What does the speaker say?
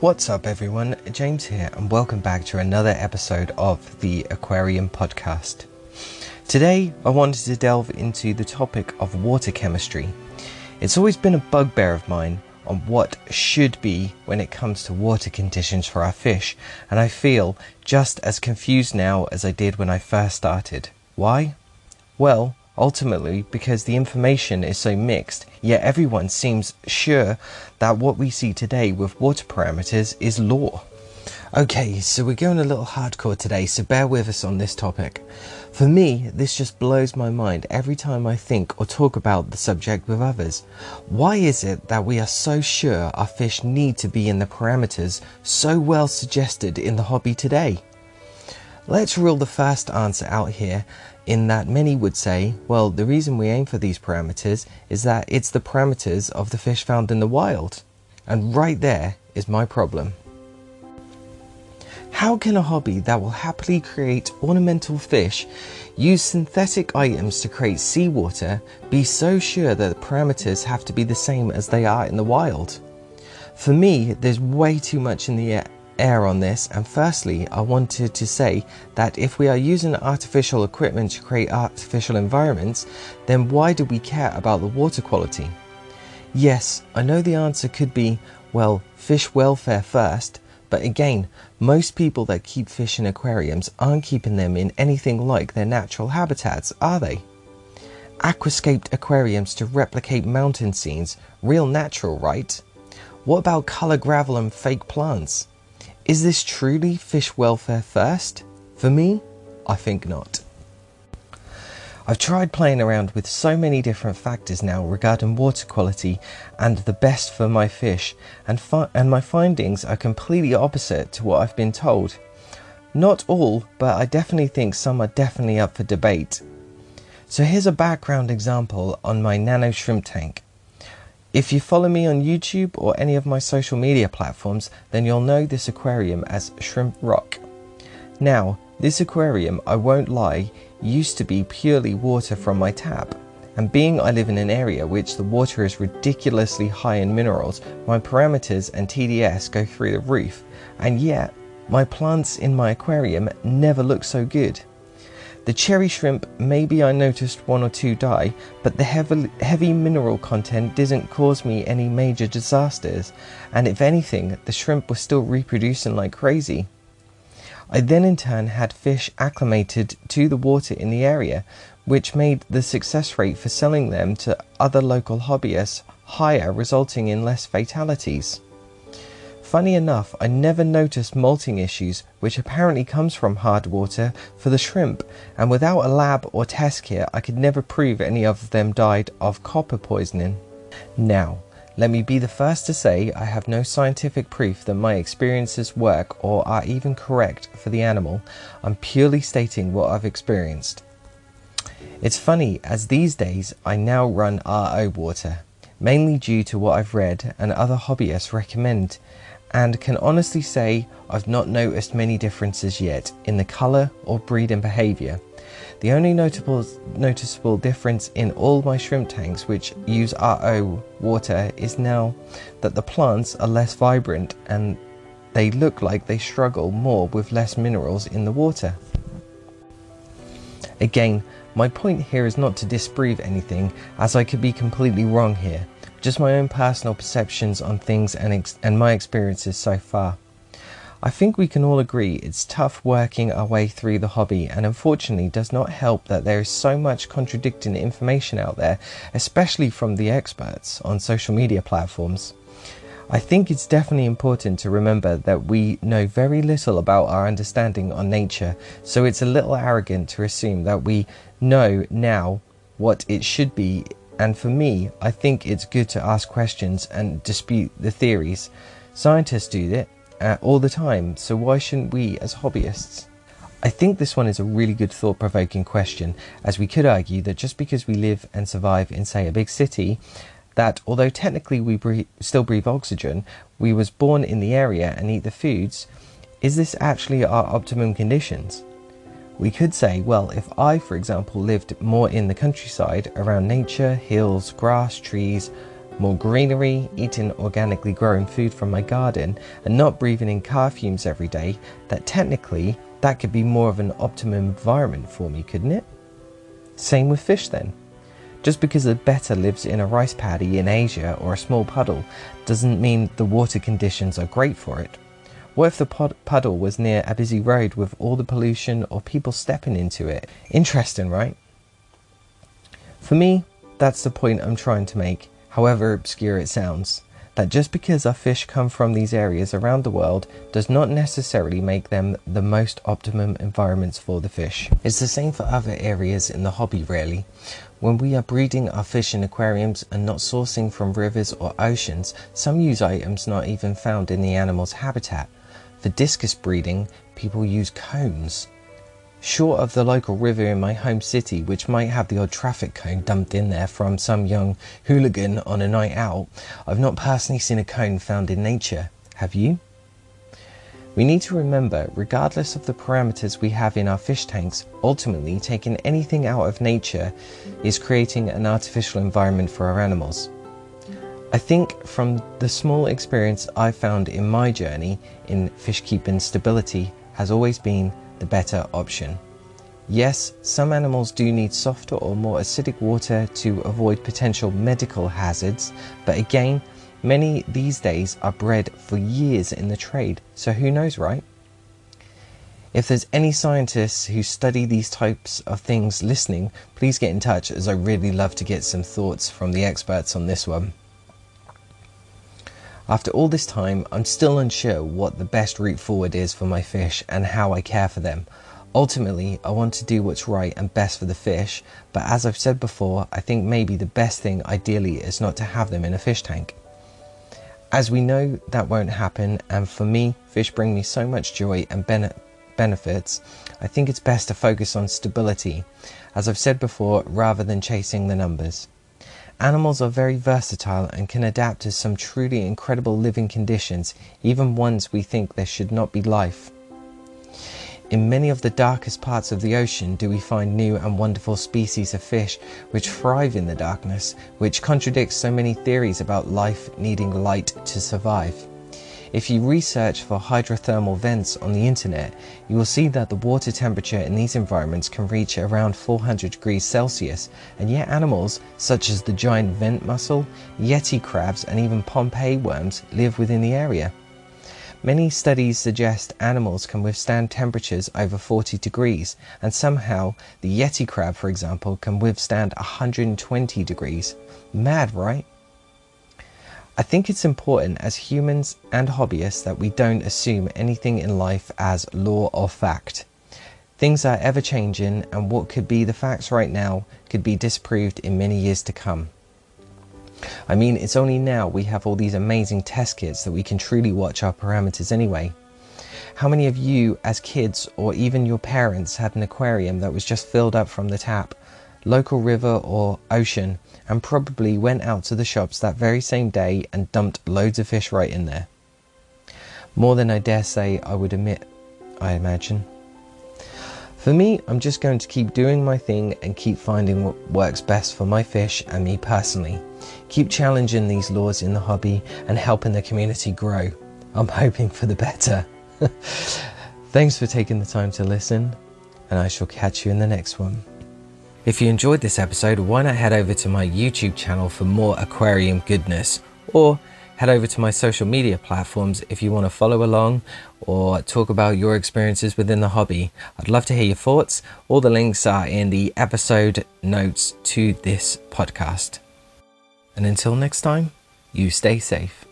What's up, everyone? James here, and welcome back to another episode of the Aquarium Podcast. Today, I wanted to delve into the topic of water chemistry. It's always been a bugbear of mine on what should be when it comes to water conditions for our fish, and I feel just as confused now as I did when I first started. Why? Well, ultimately because the information is so mixed, yet everyone seems sure that what we see today with water parameters is law. Okay, so we're going a little hardcore today, so bear with us on this topic. For me, this just blows my mind every time I think or talk about the subject with others. Why is it that we are so sure our fish need to be in the parameters so well suggested in the hobby today? Let's rule the first answer out here in that many would say, well, the reason we aim for these parameters is that it's the parameters of the fish found in the wild. And right there is my problem. How can a hobby that will happily create ornamental fish use synthetic items to create seawater be so sure that the parameters have to be the same as they are in the wild? For me, there's way too much in the air air on this and firstly I wanted to say that if we are using artificial equipment to create artificial environments then why do we care about the water quality? Yes, I know the answer could be well fish welfare first but again most people that keep fish in aquariums aren't keeping them in anything like their natural habitats are they? Aquascaped aquariums to replicate mountain scenes, real natural right? What about colour gravel and fake plants? Is this truly fish welfare first? For me, I think not. I've tried playing around with so many different factors now regarding water quality and the best for my fish, and, fi- and my findings are completely opposite to what I've been told. Not all, but I definitely think some are definitely up for debate. So here's a background example on my nano shrimp tank. If you follow me on YouTube or any of my social media platforms, then you'll know this aquarium as Shrimp Rock. Now, this aquarium, I won't lie, used to be purely water from my tap. And being I live in an area which the water is ridiculously high in minerals, my parameters and TDS go through the roof, and yet my plants in my aquarium never look so good. The cherry shrimp, maybe I noticed one or two die, but the heavy, heavy mineral content didn't cause me any major disasters, and if anything, the shrimp was still reproducing like crazy. I then in turn had fish acclimated to the water in the area, which made the success rate for selling them to other local hobbyists higher, resulting in less fatalities. Funny enough, I never noticed molting issues, which apparently comes from hard water, for the shrimp, and without a lab or test kit, I could never prove any of them died of copper poisoning. Now, let me be the first to say I have no scientific proof that my experiences work or are even correct for the animal. I'm purely stating what I've experienced. It's funny, as these days I now run RO water, mainly due to what I've read and other hobbyists recommend and can honestly say I've not noticed many differences yet in the colour or breed and behaviour. The only notable noticeable difference in all my shrimp tanks which use RO water is now that the plants are less vibrant and they look like they struggle more with less minerals in the water. Again, my point here is not to disprove anything as I could be completely wrong here just my own personal perceptions on things and, ex- and my experiences so far. I think we can all agree it's tough working our way through the hobby, and unfortunately, does not help that there is so much contradicting information out there, especially from the experts on social media platforms. I think it's definitely important to remember that we know very little about our understanding on nature, so it's a little arrogant to assume that we know now what it should be and for me, I think it's good to ask questions and dispute the theories. Scientists do it uh, all the time, so why shouldn't we as hobbyists? I think this one is a really good thought provoking question, as we could argue that just because we live and survive in, say, a big city, that although technically we breathe, still breathe oxygen, we was born in the area and eat the foods, is this actually our optimum conditions? We could say, well, if I, for example, lived more in the countryside around nature, hills, grass, trees, more greenery, eating organically grown food from my garden, and not breathing in car fumes every day, that technically that could be more of an optimum environment for me, couldn't it? Same with fish then. Just because a betta lives in a rice paddy in Asia or a small puddle doesn't mean the water conditions are great for it. What if the puddle was near a busy road with all the pollution or people stepping into it? Interesting, right? For me, that's the point I'm trying to make, however obscure it sounds. That just because our fish come from these areas around the world does not necessarily make them the most optimum environments for the fish. It's the same for other areas in the hobby, really. When we are breeding our fish in aquariums and not sourcing from rivers or oceans, some use items not even found in the animal's habitat. For discus breeding, people use cones. Short of the local river in my home city, which might have the odd traffic cone dumped in there from some young hooligan on a night out, I've not personally seen a cone found in nature. Have you? We need to remember, regardless of the parameters we have in our fish tanks, ultimately taking anything out of nature is creating an artificial environment for our animals. I think from the small experience I've found in my journey in fish keeping stability has always been the better option. Yes, some animals do need softer or more acidic water to avoid potential medical hazards, but again, many these days are bred for years in the trade, so who knows, right? If there's any scientists who study these types of things listening, please get in touch as I really love to get some thoughts from the experts on this one. After all this time, I'm still unsure what the best route forward is for my fish and how I care for them. Ultimately, I want to do what's right and best for the fish, but as I've said before, I think maybe the best thing ideally is not to have them in a fish tank. As we know, that won't happen, and for me, fish bring me so much joy and ben- benefits, I think it's best to focus on stability, as I've said before, rather than chasing the numbers. Animals are very versatile and can adapt to some truly incredible living conditions, even ones we think there should not be life. In many of the darkest parts of the ocean do we find new and wonderful species of fish which thrive in the darkness, which contradicts so many theories about life needing light to survive. If you research for hydrothermal vents on the internet, you will see that the water temperature in these environments can reach around 400 degrees Celsius, and yet animals such as the giant vent mussel, yeti crabs, and even Pompeii worms live within the area. Many studies suggest animals can withstand temperatures over 40 degrees, and somehow the yeti crab, for example, can withstand 120 degrees. Mad, right? I think it's important as humans and hobbyists that we don't assume anything in life as law or fact. Things are ever changing, and what could be the facts right now could be disproved in many years to come. I mean, it's only now we have all these amazing test kits that we can truly watch our parameters anyway. How many of you, as kids or even your parents, had an aquarium that was just filled up from the tap, local river or ocean, and probably went out to the shops that very same day and dumped loads of fish right in there. More than I dare say I would admit, I imagine. For me, I'm just going to keep doing my thing and keep finding what works best for my fish and me personally. Keep challenging these laws in the hobby and helping the community grow. I'm hoping for the better. Thanks for taking the time to listen, and I shall catch you in the next one. If you enjoyed this episode, why not head over to my YouTube channel for more aquarium goodness, or head over to my social media platforms if you want to follow along or talk about your experiences within the hobby. I'd love to hear your thoughts. All the links are in the episode notes to this podcast. And until next time, you stay safe.